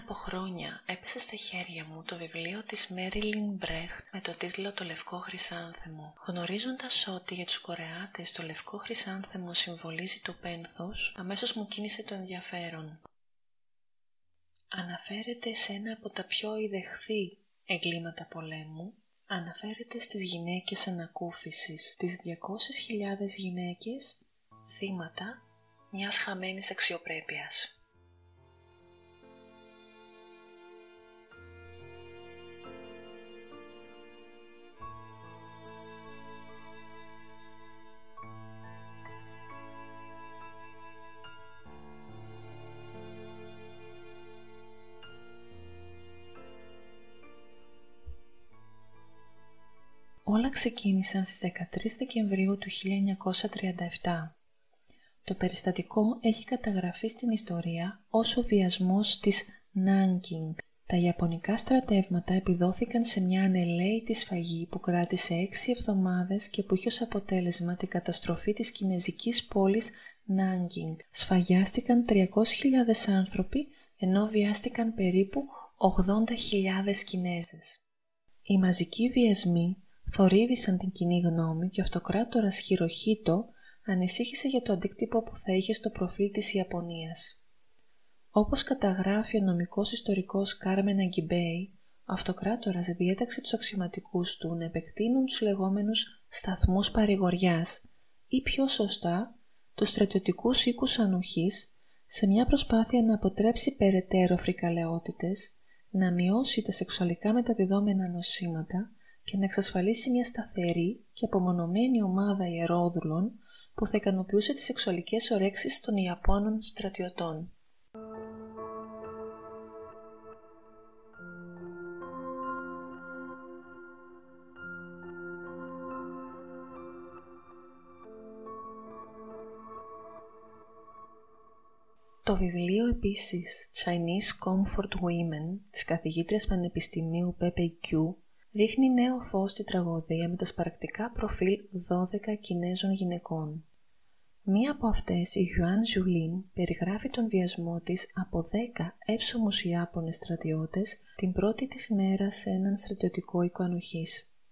Πριν από χρόνια έπεσε στα χέρια μου το βιβλίο της Μέριλιν Μπρέχτ με το τίτλο «Το Λευκό Χρυσάνθεμο». Γνωρίζοντας ότι για τους Κορεάτες το Λευκό Χρυσάνθεμο συμβολίζει το πένθος, αμέσως μου κίνησε το ενδιαφέρον. Αναφέρεται σε ένα από τα πιο ιδεχθή εγκλήματα πολέμου, αναφέρεται στις γυναίκες ανακούφισης, τις 200.000 γυναίκες θύματα μιας χαμένης αξιοπρέπειας. Όλα ξεκίνησαν στις 13 Δεκεμβρίου του 1937. Το περιστατικό έχει καταγραφεί στην ιστορία ως ο βιασμός της Nanking. Τα Ιαπωνικά στρατεύματα επιδόθηκαν σε μια ανελαίτη σφαγή που κράτησε έξι εβδομάδες και που είχε ως αποτέλεσμα την καταστροφή της κινέζικης πόλης Nanking. Σφαγιάστηκαν 300.000 άνθρωποι ενώ βιάστηκαν περίπου 80.000 Κινέζες. Οι μαζικοί βιασμοί θορύβησαν την κοινή γνώμη και ο αυτοκράτορας Χειροχίτο ανησύχησε για το αντίκτυπο που θα είχε στο προφίλ της Ιαπωνίας. Όπως καταγράφει ο νομικός ιστορικός Κάρμεν Αγκιμπέη, ο αυτοκράτορας διέταξε τους αξιωματικούς του να επεκτείνουν τους λεγόμενους «σταθμούς παρηγοριάς» ή πιο σωστά τους στρατιωτικούς οίκους ανοχής σε μια προσπάθεια να αποτρέψει περαιτέρω φρικαλαιότητες, να μειώσει τα σεξουαλικά μεταδιδόμενα νοσήματα και να εξασφαλίσει μια σταθερή και απομονωμένη ομάδα ιερόδουλων που θα ικανοποιούσε τις σεξουαλικές ορέξεις των Ιαπώνων στρατιωτών. Το βιβλίο επίσης Chinese Comfort Women της καθηγήτριας πανεπιστημίου Peipei Qiu ρίχνει νέο φως στη τραγωδία με τα σπαρακτικά προφίλ 12 Κινέζων γυναικών. Μία από αυτές, η Γιουάν Ζουλίν, περιγράφει τον βιασμό της από 10 εύσωμους Ιάπωνες στρατιώτες την πρώτη της μέρα σε έναν στρατιωτικό οίκο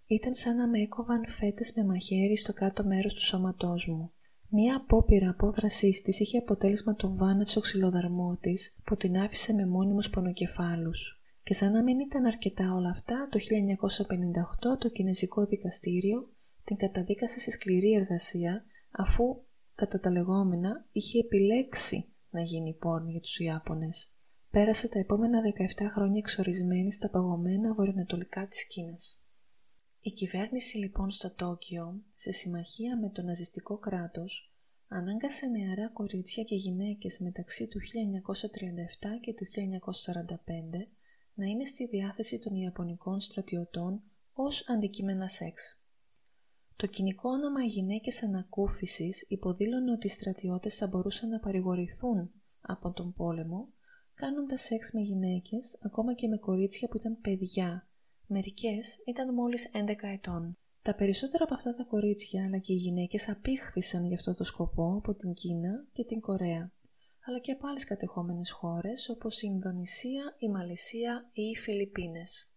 Ήταν σαν να με έκοβαν φέτες με μαχαίρι στο κάτω μέρος του σώματός μου. Μία απόπειρα απόδρασής της είχε αποτέλεσμα το βάναυσο ξυλοδαρμό της που την άφησε με μόνιμους πονοκεφάλους. Και σαν να μην ήταν αρκετά όλα αυτά, το 1958 το Κινέζικο Δικαστήριο την καταδίκασε σε σκληρή εργασία αφού, κατά τα λεγόμενα, είχε επιλέξει να γίνει πόρνη για τους Ιάπωνες. Πέρασε τα επόμενα 17 χρόνια εξορισμένη στα παγωμένα βορειοανατολικά της Κίνας. Η κυβέρνηση λοιπόν στο Τόκιο, σε συμμαχία με το ναζιστικό κράτος, ανάγκασε νεαρά κορίτσια και γυναίκες μεταξύ του 1937 και του 1945 να είναι στη διάθεση των Ιαπωνικών στρατιωτών ως αντικείμενα σεξ. Το κοινικό όνομα «Γυναίκες Ανακούφισης» υποδήλωνε ότι οι στρατιώτες θα μπορούσαν να παρηγορηθούν από τον πόλεμο, κάνοντας σεξ με γυναίκες, ακόμα και με κορίτσια που ήταν παιδιά. Μερικές ήταν μόλις 11 ετών. Τα περισσότερα από αυτά τα κορίτσια αλλά και οι γυναίκες απήχθησαν για αυτό το σκοπό από την Κίνα και την Κορέα αλλά και από άλλες κατεχόμενες χώρες όπως η Ινδονησία, η Μαλαισία ή οι Φιλιππίνες.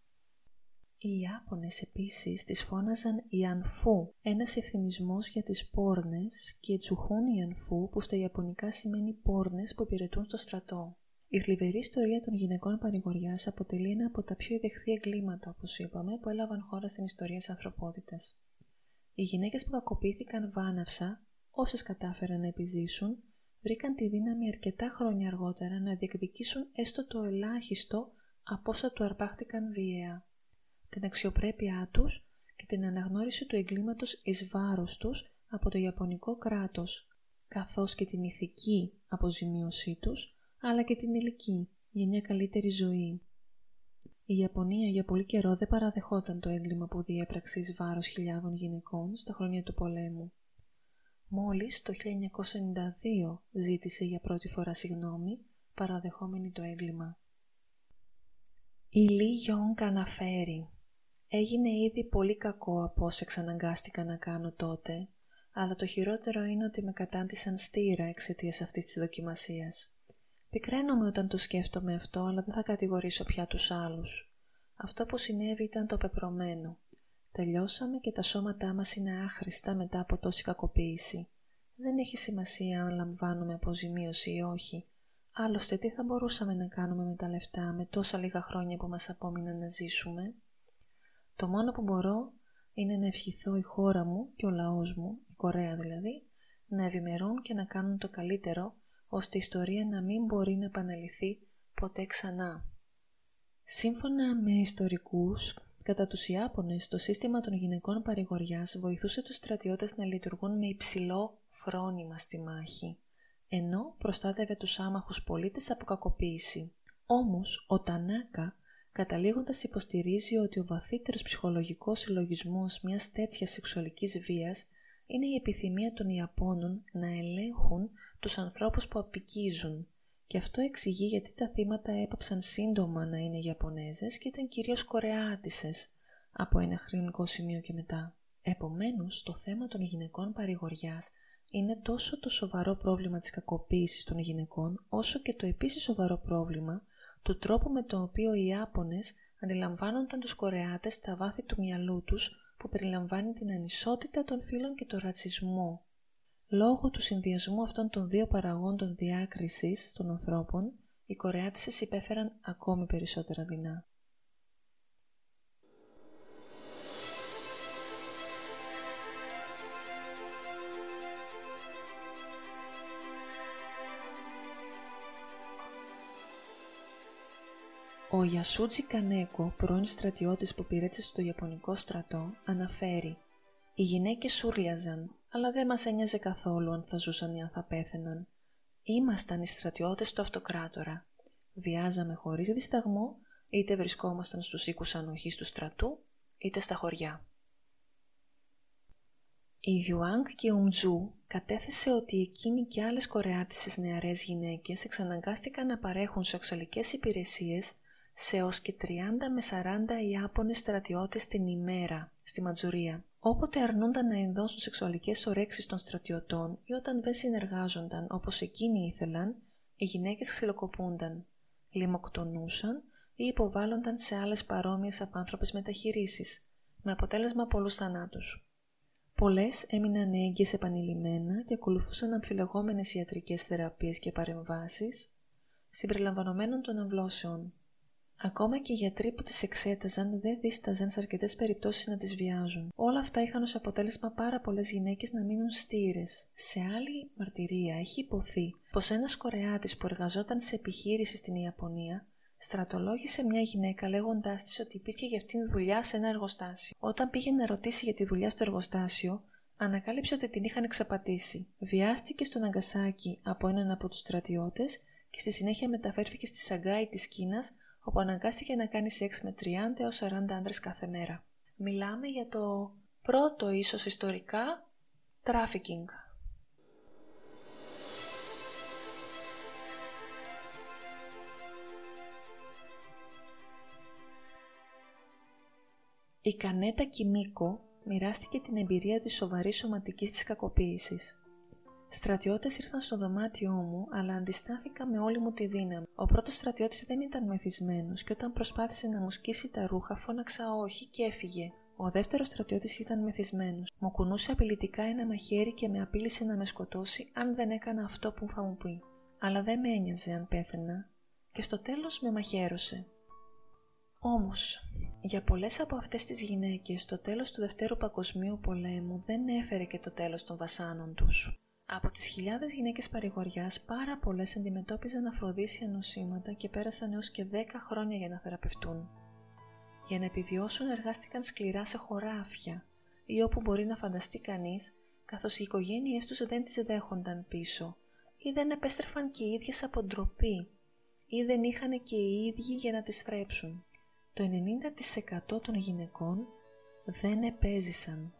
Οι Ιάπωνες επίσης τις φώναζαν Ιανφού, ένας ευθυμισμός για τις πόρνες και Τσουχούν Ιανφού που στα Ιαπωνικά σημαίνει πόρνες που υπηρετούν στο στρατό. Η θλιβερή ιστορία των γυναικών παρηγοριά αποτελεί ένα από τα πιο ιδεχθή εγκλήματα, όπως είπαμε, που έλαβαν χώρα στην ιστορία της ανθρωπότητας. Οι γυναίκες που κακοποιήθηκαν βάναυσα, όσες κατάφεραν να επιζήσουν, βρήκαν τη δύναμη αρκετά χρόνια αργότερα να διεκδικήσουν έστω το ελάχιστο από όσα του αρπάχτηκαν βίαια. Την αξιοπρέπειά τους και την αναγνώριση του εγκλήματος εις βάρος τους από το Ιαπωνικό κράτος, καθώς και την ηθική αποζημίωσή τους, αλλά και την ηλική για μια καλύτερη ζωή. Η Ιαπωνία για πολύ καιρό δεν παραδεχόταν το έγκλημα που διέπραξε εις βάρος χιλιάδων γυναικών στα χρόνια του πολέμου. Μόλις το 1992 ζήτησε για πρώτη φορά συγνώμη, παραδεχόμενη το έγκλημα. Η Λί Γιόγκ αναφέρει «Έγινε ήδη πολύ κακό από όσα εξαναγκάστηκα να κάνω τότε, αλλά το χειρότερο είναι ότι με κατάντησαν στήρα εξαιτίας αυτής της δοκιμασίας. Πικραίνομαι όταν το σκέφτομαι αυτό, αλλά δεν θα κατηγορήσω πια τους άλλους. Αυτό που συνέβη ήταν το πεπρωμένο. Τελειώσαμε και τα σώματά μας είναι άχρηστα μετά από τόση κακοποίηση. Δεν έχει σημασία αν λαμβάνουμε αποζημίωση ή όχι. Άλλωστε τι θα μπορούσαμε να κάνουμε με τα λεφτά με τόσα λίγα χρόνια που μας απόμειναν να ζήσουμε; Το μόνο που μπορώ είναι να ευχηθώ η χώρα μου και ο λαός μου, η Κορέα δηλαδή, να ευημερούν και να κάνουν το καλύτερο, ώστε η ιστορία να μην μπορεί να επαναληφθεί ποτέ ξανά. Σύμφωνα με ιστορικούς, κατά τους Ιάπωνες το σύστημα των γυναικών παρηγοριάς βοηθούσε τους στρατιώτες να λειτουργούν με υψηλό φρόνημα στη μάχη, ενώ προστάτευε τους άμαχους πολίτες από κακοποίηση. Όμως, ο Τανάκα καταλήγοντας υποστηρίζει ότι ο βαθύτερος ψυχολογικός συλλογισμός μιας τέτοιας σεξουαλικής βίας είναι η επιθυμία των Ιαπώνων να ελέγχουν τους ανθρώπους που απικίζουν και αυτό εξηγεί γιατί τα θύματα έπαψαν σύντομα να είναι Ιαπωνέζες και ήταν κυρίως Κορεάτισες από ένα χρονικό σημείο και μετά. Επομένως, το θέμα των γυναικών παρηγοριάς είναι τόσο το σοβαρό πρόβλημα της κακοποίησης των γυναικών, όσο και το επίσης σοβαρό πρόβλημα του τρόπου με τον οποίο οι Ιάπωνες αντιλαμβάνονταν τους Κορεάτες στα βάθη του μυαλού τους που περιλαμβάνει την ανισότητα των φύλων και τον ρατσισμό. Λόγω του συνδυασμού αυτών των δύο παραγόντων διάκρισης των ανθρώπων, οι Κορεάτες υπέφεραν ακόμη περισσότερα δεινά. Ο Ιασούτζι Κανέκο, πρώην στρατιώτης που πήρετσε στο Ιαπωνικό στρατό, αναφέρει «Οι γυναίκες σούρλιαζαν, αλλά δεν μας ένοιαζε καθόλου αν θα ζούσαν ή αν θα πέθαιναν. Ήμασταν οι στρατιώτες του αυτοκράτορα. Βιάζαμε χωρίς δισταγμό, είτε βρισκόμασταν στους οίκους ανοχής του στρατού, είτε στα χωριά». Η Ιουάνγκ και Ουμτζού κατέθεσε ότι εκείνοι και άλλες κορεάτισες νεαρές γυναίκες εξαναγκάστηκαν να παρέχουν σεξουαλικές υπηρεσίες σε ως και 30 με 40 Ιάπωνες στρατιώτες την ημέρα στη Ματζουρία. Όποτε αρνούνταν να ενδώσουν σεξουαλικές ορέξεις των στρατιωτών ή όταν δεν συνεργάζονταν όπως εκείνοι ήθελαν, οι γυναίκες ξυλοκοπούνταν, λιμοκτονούσαν ή υποβάλλονταν σε άλλες παρόμοιες απάνθρωπες μεταχειρήσεις, με αποτέλεσμα πολλούς θανάτους. Πολλές έμειναν έγκυες επανειλημμένα και ακολουθούσαν αμφιλεγόμενες ιατρικές θεραπείες και παρεμβάσεις, συμπεριλαμβανομένων των αμβλώσεων. Ακόμα και οι γιατροί που τις εξέταζαν δεν δίσταζαν σε αρκετές περιπτώσεις να τις βιάζουν. Όλα αυτά είχαν ως αποτέλεσμα πάρα πολλές γυναίκες να μείνουν στήρες. Σε άλλη μαρτυρία έχει υποθεί πως ένας Κορεάτης που εργαζόταν σε επιχείρηση στην Ιαπωνία στρατολόγησε μια γυναίκα λέγοντάς της ότι υπήρχε για αυτήν δουλειά σε ένα εργοστάσιο. Όταν πήγε να ρωτήσει για τη δουλειά στο εργοστάσιο, ανακάλυψε ότι την είχαν εξαπατήσει. Βιάστηκε στον Αγκασάκι από έναν από τους στρατιώτες και στη συνέχεια μεταφέρθηκε στη Σαγκάη της Κίνας όπου αναγκάστηκε να κάνει σεξ με 30 έως 40 άντρες κάθε μέρα. Μιλάμε για το πρώτο ίσως ιστορικά trafficking. Η Κανέτα Κιμίκο μοιράστηκε την εμπειρία της σοβαρής σωματικής της κακοποίησης. Στρατιώτες ήρθαν στο δωμάτιό μου, αλλά αντιστάθηκα με όλη μου τη δύναμη. Ο πρώτος στρατιώτης δεν ήταν μεθυσμένος και όταν προσπάθησε να μου σκίσει τα ρούχα φώναξα όχι και έφυγε. Ο δεύτερος στρατιώτης ήταν μεθυσμένος. Μου κουνούσε απειλητικά ένα μαχαίρι και με απείλησε να με σκοτώσει αν δεν έκανα αυτό που θα μου πει. Αλλά δεν με ένοιαζε αν πέθαινα και στο τέλος με μαχαίρωσε. Όμως, για πολλές από αυτές τις γυναίκες το τέλος του Δευτέρου Παγκοσμίου Πολέμου δεν έφερε και το τέλος των βασάνων τους. Από τις χιλιάδες γυναίκες παρηγοριάς, πάρα πολλές αντιμετώπιζαν αφροδίσια νοσήματα και πέρασαν έως και 10 χρόνια για να θεραπευτούν. Για να επιβιώσουν εργάστηκαν σκληρά σε χωράφια ή όπου μπορεί να φανταστεί κανείς, καθώς οι οικογένειές τους δεν τις δέχονταν πίσω ή δεν επέστρεφαν και οι ίδιες από ντροπή ή δεν είχαν και οι ίδιοι για να τις θρέψουν. Το 90% των γυναικών δεν επέζησαν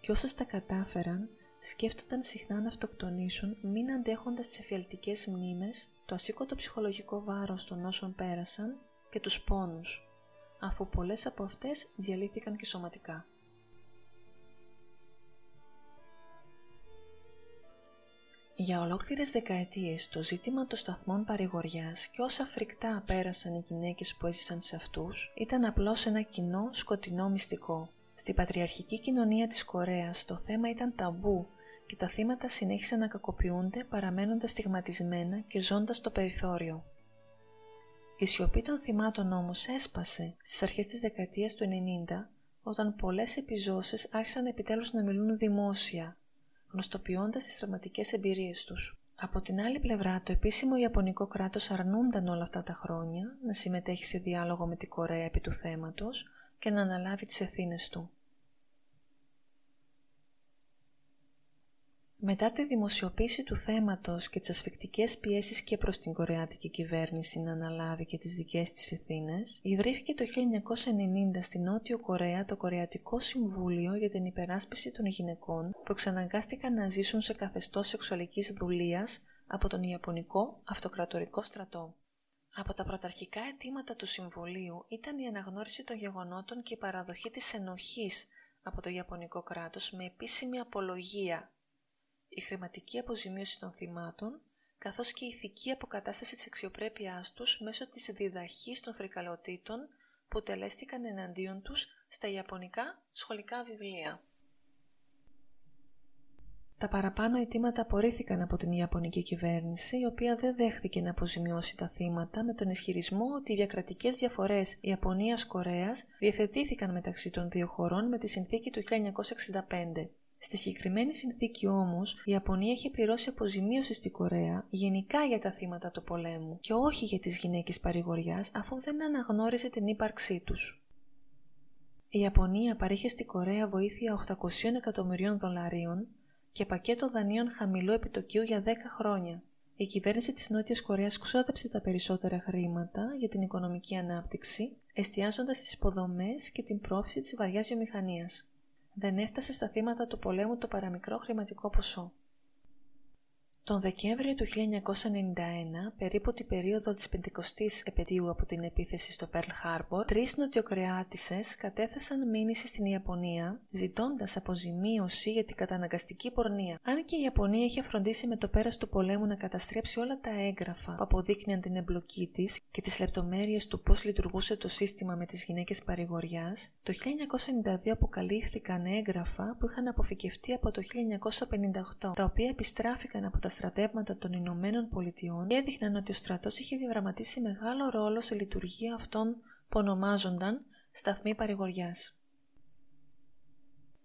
και όσες τα κατάφεραν σκέφτονταν συχνά να αυτοκτονήσουν μην αντέχοντας τις εφιαλτικές μνήμες, το ασήκωτο ψυχολογικό βάρος των όσων πέρασαν και τους πόνους, αφού πολλές από αυτές διαλύθηκαν και σωματικά. Για ολόκληρες δεκαετίες το ζήτημα των σταθμών παρηγοριάς και όσα φρικτά πέρασαν οι γυναίκες που έζησαν σε αυτούς ήταν απλώς ένα κοινό σκοτεινό μυστικό. Στη πατριαρχική κοινωνία της Κορέας το θέμα ήταν ταμπού και τα θύματα συνέχισαν να κακοποιούνται παραμένοντας στιγματισμένα και ζώντας το περιθώριο. Η σιωπή των θυμάτων όμως έσπασε στις αρχές της δεκαετίας του 90 όταν πολλές επιζώσεις άρχισαν επιτέλους να μιλούν δημόσια γνωστοποιώντας τις τραυματικές εμπειρίες τους. Από την άλλη πλευρά, το επίσημο Ιαπωνικό κράτος αρνούνταν όλα αυτά τα χρόνια να συμμετέχει σε διάλογο με την Κορέα επί του θέματος και να αναλάβει τις ευθύνες του. Μετά τη δημοσιοποίηση του θέματος και τις ασφικτικές πιέσεις και προς την Κορεάτικη κυβέρνηση να αναλάβει και τις δικές της ευθύνες, ιδρύθηκε το 1990 στη Νότιο Κορέα το Κορεατικό Συμβούλιο για την Υπεράσπιση των Γυναικών που εξαναγκάστηκαν να ζήσουν σε καθεστώς σεξουαλικής δουλείας από τον Ιαπωνικό Αυτοκρατορικό Στρατό. Από τα πρωταρχικά αιτήματα του Συμβουλίου ήταν η αναγνώριση των γεγονότων και η παραδοχή της ενοχής από το Ιαπωνικό κράτος με επίσημη απολογία η χρηματική αποζημίωση των θυμάτων, καθώς και η ηθική αποκατάσταση της αξιοπρέπειάς τους μέσω της διδαχής των φρικαλωτήτων που τελέστηκαν εναντίον τους στα ιαπωνικά σχολικά βιβλία. Τα παραπάνω αιτήματα απορρίφθηκαν από την Ιαπωνική κυβέρνηση, η οποία δεν δέχθηκε να αποζημιώσει τα θύματα με τον ισχυρισμό ότι οι διακρατικές διαφορές Ιαπωνία-Κορέα διευθετήθηκαν μεταξύ των δύο χωρών με τη συνθήκη του 1965. Στη συγκεκριμένη συνθήκη όμως, η Ιαπωνία είχε πληρώσει αποζημίωση στη Κορέα γενικά για τα θύματα του πολέμου και όχι για τις γυναίκες παρηγοριάς αφού δεν αναγνώριζε την ύπαρξή τους. Η Ιαπωνία παρήχε στη Κορέα βοήθεια 800 εκατομμυρίων δολαρίων και πακέτο δανείων χαμηλού επιτοκίου για 10 χρόνια. Η κυβέρνηση της Νότιας Κορέας ξόδεψε τα περισσότερα χρήματα για την οικονομική ανάπτυξη, εστιάζοντας στις υποδομές και την πρόφηση της βαριάς βιομηχανίας δεν έφτασε στα θύματα του πολέμου το παραμικρό χρηματικό ποσό. Τον Δεκέμβριο του 1991, περίπου την περίοδο της 50ης επαιτίου από την επίθεση στο Pearl Harbor, τρεις νοτιοκρεάτισες κατέθεσαν μήνυση στην Ιαπωνία, ζητώντας αποζημίωση για την καταναγκαστική πορνεία. Αν και η Ιαπωνία είχε φροντίσει με το πέρας του πολέμου να καταστρέψει όλα τα έγγραφα που αποδείκνυαν την εμπλοκή της και τις λεπτομέρειες του πώς λειτουργούσε το σύστημα με τις γυναίκες παρηγοριάς, το 1992 αποκαλύφθηκαν έγγραφα που είχαν αποφυκευτεί από το 1958, τα οποία επιστράφηκαν από τα στρατεύματα των Ηνωμένων Πολιτειών και έδειχναν ότι ο στρατός είχε διαδραματίσει μεγάλο ρόλο σε λειτουργία αυτών που ονομάζονταν σταθμοί παρηγοριάς.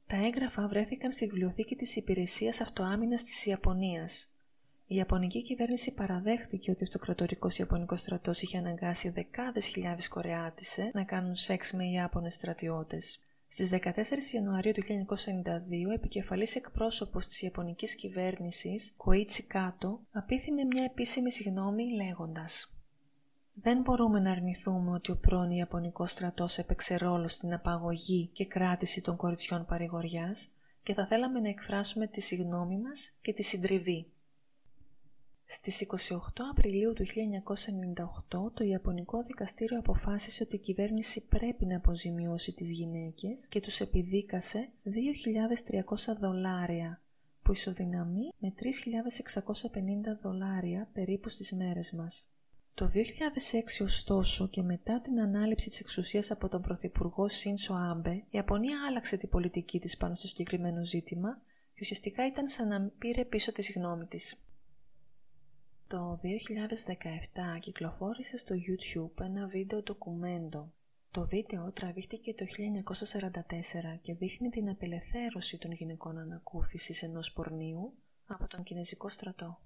Τα έγγραφα βρέθηκαν στη βιβλιοθήκη της Υπηρεσίας Αυτοάμυνας της Ιαπωνίας. Η Ιαπωνική κυβέρνηση παραδέχτηκε ότι ο αυτοκρατορικός Ιαπωνικός στρατός είχε αναγκάσει δεκάδες χιλιάδες Κορεάτισες να κάνουν σεξ με Ιάπωνες στρατιώτες. Στις 14 Ιανουαρίου του 1992, επικεφαλής εκπρόσωπος της Ιαπωνικής κυβέρνησης, Κοίτσι Κάτο, απίθυνε μια επίσημη συγνώμη λέγοντας «Δεν μπορούμε να αρνηθούμε ότι ο πρώην Ιαπωνικός στρατός έπαιξε ρόλο στην απαγωγή και κράτηση των κοριτσιών παρηγοριάς και θα θέλαμε να εκφράσουμε τη συγνώμη μας και τη συντριβή». Στις 28 Απριλίου του 1998 το Ιαπωνικό Δικαστήριο αποφάσισε ότι η κυβέρνηση πρέπει να αποζημιώσει τις γυναίκες και τους επιδίκασε 2.300 δολάρια που ισοδυναμεί με 3.650 δολάρια περίπου στις μέρες μας. Το 2006 ωστόσο και μετά την ανάληψη της εξουσίας από τον Πρωθυπουργό Σίνσο Άμπε, η Ιαπωνία άλλαξε την πολιτική της πάνω στο συγκεκριμένο ζήτημα και ουσιαστικά ήταν σαν να πήρε πίσω τη γνώμη της. Το 2017 κυκλοφόρησε στο YouTube ένα βίντεο ντοκουμέντο. Το βίντεο τραβήχτηκε το 1944 και δείχνει την απελευθέρωση των γυναικών ανακούφισης ενός πορνίου από τον Κινέζικο στρατό.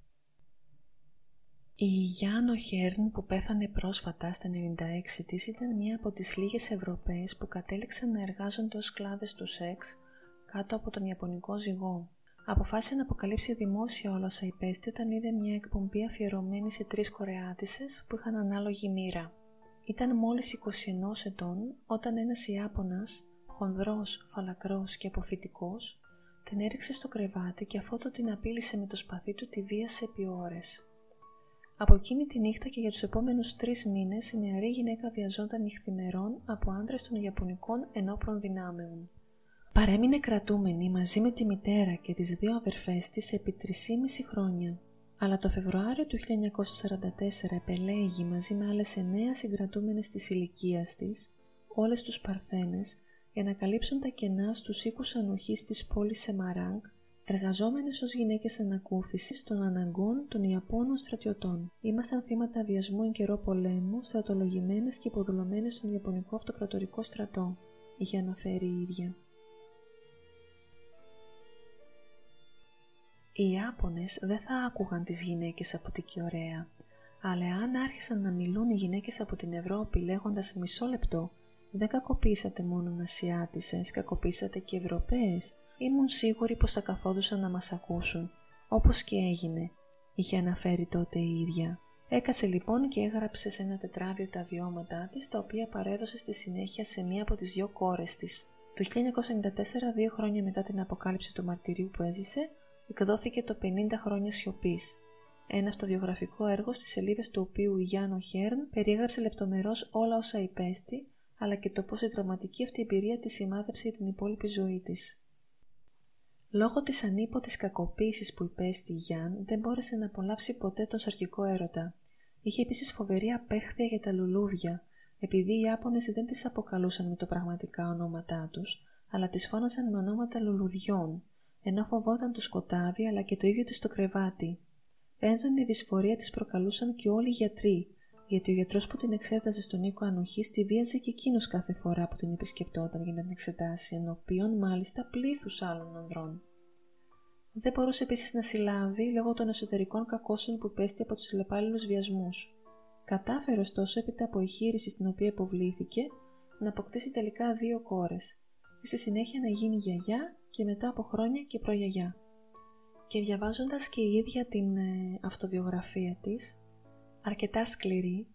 Η Γιάννο Χέρν που πέθανε πρόσφατα στα 96 της ήταν μία από τις λίγες Ευρωπαίες που κατέληξαν να εργάζονται ως σκλάβες του σεξ κάτω από τον Ιαπωνικό ζυγό αποφάσισε να αποκαλύψει δημόσια όλα όσα υπέστη όταν είδε μια εκπομπή αφιερωμένη σε τρεις Κορεάτισες που είχαν ανάλογη μοίρα. Ήταν μόλις 21 ετών όταν ένας Ιάπωνας, χονδρός, φαλακρός και αποφυτικός, την έριξε στο κρεβάτι και αφότου την απείλησε με το σπαθί του τη βίασε επί ώρες. Από εκείνη τη νύχτα και για τους επόμενους τρεις μήνες η νεαρή γυναίκα βιαζόταν νυχθημερών από άντρες των Ιαπωνικών ενόπλων δυνάμεων. Παρέμεινε κρατούμενη μαζί με τη μητέρα και τις δύο αδερφές της επί 3,5 χρόνια. Αλλά το Φεβρουάριο του 1944 επελέγει μαζί με άλλες 9 συγκρατούμενες της ηλικίας της, όλες τους Παρθένες, για να καλύψουν τα κενά στους οίκους ανοχής της πόλης Σεμαράγκ, εργαζόμενες ως γυναίκες ανακούφισης των αναγκών των Ιαπώνων στρατιωτών. Ήμασταν θύματα βιασμού εν καιρό πολέμου, στρατολογημένες και υποδουλωμένες στον Ιαπωνικό Αυτοκρατορικό στρατό, είχε αναφέρει η ίδια. Οι Ιάπωνες δεν θα άκουγαν τις γυναίκες από την Κιωρέα, αλλά αν άρχισαν να μιλούν οι γυναίκες από την Ευρώπη λέγοντας μισό λεπτό δεν κακοποίησατε μόνο Ασιάτισες, κακοποίησατε και Ευρωπαίες. Ήμουν σίγουρη πως θα καθόντουσαν να μας ακούσουν, όπως και έγινε, είχε αναφέρει τότε η ίδια. Έκασε λοιπόν και έγραψε σε ένα τετράδιο τα βιώματά της, τα οποία παρέδωσε στη συνέχεια σε μία από τις δυο κόρες της. Το 1994, δύο χρόνια μετά την αποκάλυψη του μαρτυρίου που έζησε, εκδόθηκε το 50 χρόνια σιωπής. Ένα αυτοβιογραφικό έργο στις σελίδες του οποίου η Γιάννο Χέρν περιέγραψε λεπτομερώς όλα όσα υπέστη, αλλά και το πώς η τραυματική αυτή εμπειρία τη σημάδεψε για την υπόλοιπη ζωή της. Λόγω της ανίποτης κακοποίησης που υπέστη η Γιάν δεν μπόρεσε να απολαύσει ποτέ τον σαρκικό έρωτα. Είχε επίσης φοβερή απέχθεια για τα λουλούδια, επειδή οι Ιάπωνες δεν τις αποκαλούσαν με το πραγματικά ονόματά τους, αλλά τις φώναζαν με ονόματα λουλουδιών, ενώ φοβόταν το σκοτάδι αλλά και το ίδιο της το κρεβάτι. Έντονη δυσφορία της προκαλούσαν και όλοι οι γιατροί, γιατί ο γιατρός που την εξέταζε στον οίκο ανοχής τη βίαζε και εκείνος κάθε φορά που την επισκεπτόταν για να την εξετάσει, ενώπιον μάλιστα πλήθους άλλων ανδρών. Δεν μπορούσε επίσης να συλλάβει λόγω των εσωτερικών κακώσεων που υπέστη από τους αλλεπάλληλου βιασμούς. Κατάφερε ωστόσο έπειτα από ηχείρηση στην οποία υποβλήθηκε να αποκτήσει τελικά δύο κόρες, και στη συνέχεια να γίνει γιαγιά και μετά από χρόνια και προγιαγιά. Και διαβάζοντας και η ίδια την ε, αυτοβιογραφία της, αρκετά σκληρή,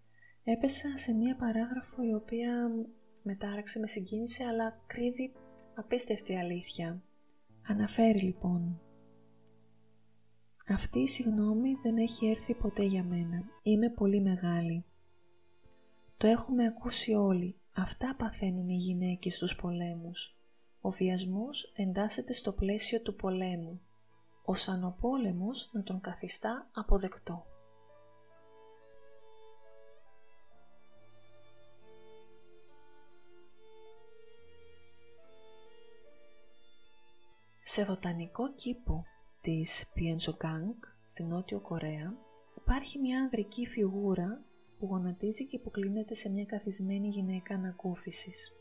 έπεσα σε μία παράγραφο η οποία μετάραξε με συγκίνηση αλλά κρύβει απίστευτη αλήθεια. Αναφέρει λοιπόν «Αυτή η συγνώμη δεν έχει έρθει ποτέ για μένα. Είμαι πολύ μεγάλη. Το έχουμε ακούσει όλοι. Αυτά παθαίνουν οι γυναίκες στους πολέμους. Ο βιασμός εντάσσεται στο πλαίσιο του πολέμου. Ο σανοπόλεμος να τον καθιστά αποδεκτό. Σε βοτανικό κήπο της Πιενζοκάνγκ στη Νότιο Κορέα υπάρχει μια ανδρική φιγούρα που γονατίζει και που κλείνεται σε μια καθισμένη γυναίκα ανακούφισης.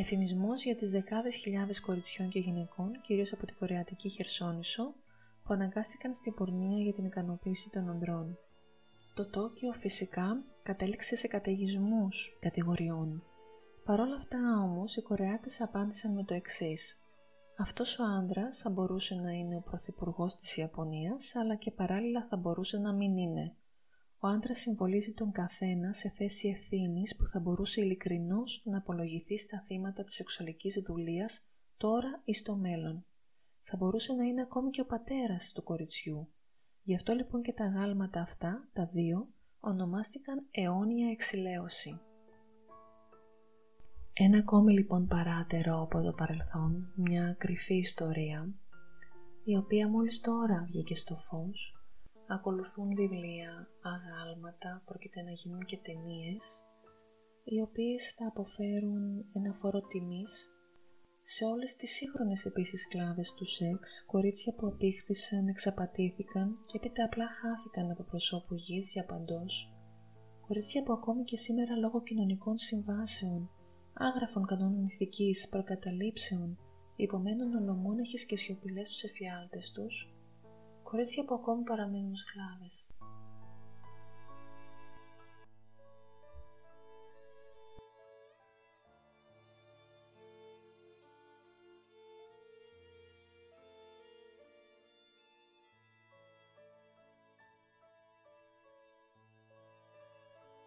Εφημισμός για τις δεκάδες χιλιάδες κοριτσιών και γυναικών, κυρίως από την Κορεατική Χερσόνησο, που αναγκάστηκαν στην πορνεία για την ικανοποίηση των ανδρών. Το Τόκιο φυσικά κατέληξε σε καταιγισμούς κατηγοριών. Παρ' όλα αυτά όμως οι Κορεάτες απάντησαν με το εξής αυτός ο άντρας θα μπορούσε να είναι ο Πρωθυπουργός της Ιαπωνίας, αλλά και παράλληλα θα μπορούσε να μην είναι. Ο άντρας συμβολίζει τον καθένα σε θέση ευθύνης που θα μπορούσε ειλικρινώς να απολογηθεί στα θύματα της σεξουαλικής δουλείας τώρα ή στο μέλλον. Θα μπορούσε να είναι ακόμη και ο πατέρας του κοριτσιού. Γι' αυτό λοιπόν και τα γάλματα αυτά, τα δύο, ονομάστηκαν αιώνια εξηλαίωση. Ένα ακόμη λοιπόν παράτερο από το παρελθόν, μια κρυφή ιστορία, η οποία μόλις τώρα βγήκε στο φως, ακολουθούν βιβλία, αγάλματα, πρόκειται να γίνουν και ταινίες, οι οποίες θα αποφέρουν ένα φόρο τιμής σε όλες τις σύγχρονες επίσης κλάδες του σεξ, κορίτσια που απήχθησαν, εξαπατήθηκαν και έπειτα απλά χάθηκαν από προσώπου γης για παντός, κορίτσια που ακόμη και σήμερα λόγω κοινωνικών συμβάσεων άγραφων κανόνων ηθικής, προκαταλήψεων, υπομένουν ολομόναχες και σιωπηλές τους εφιάλτες τους, κορίτσια που ακόμη παραμένουν σκλάβες.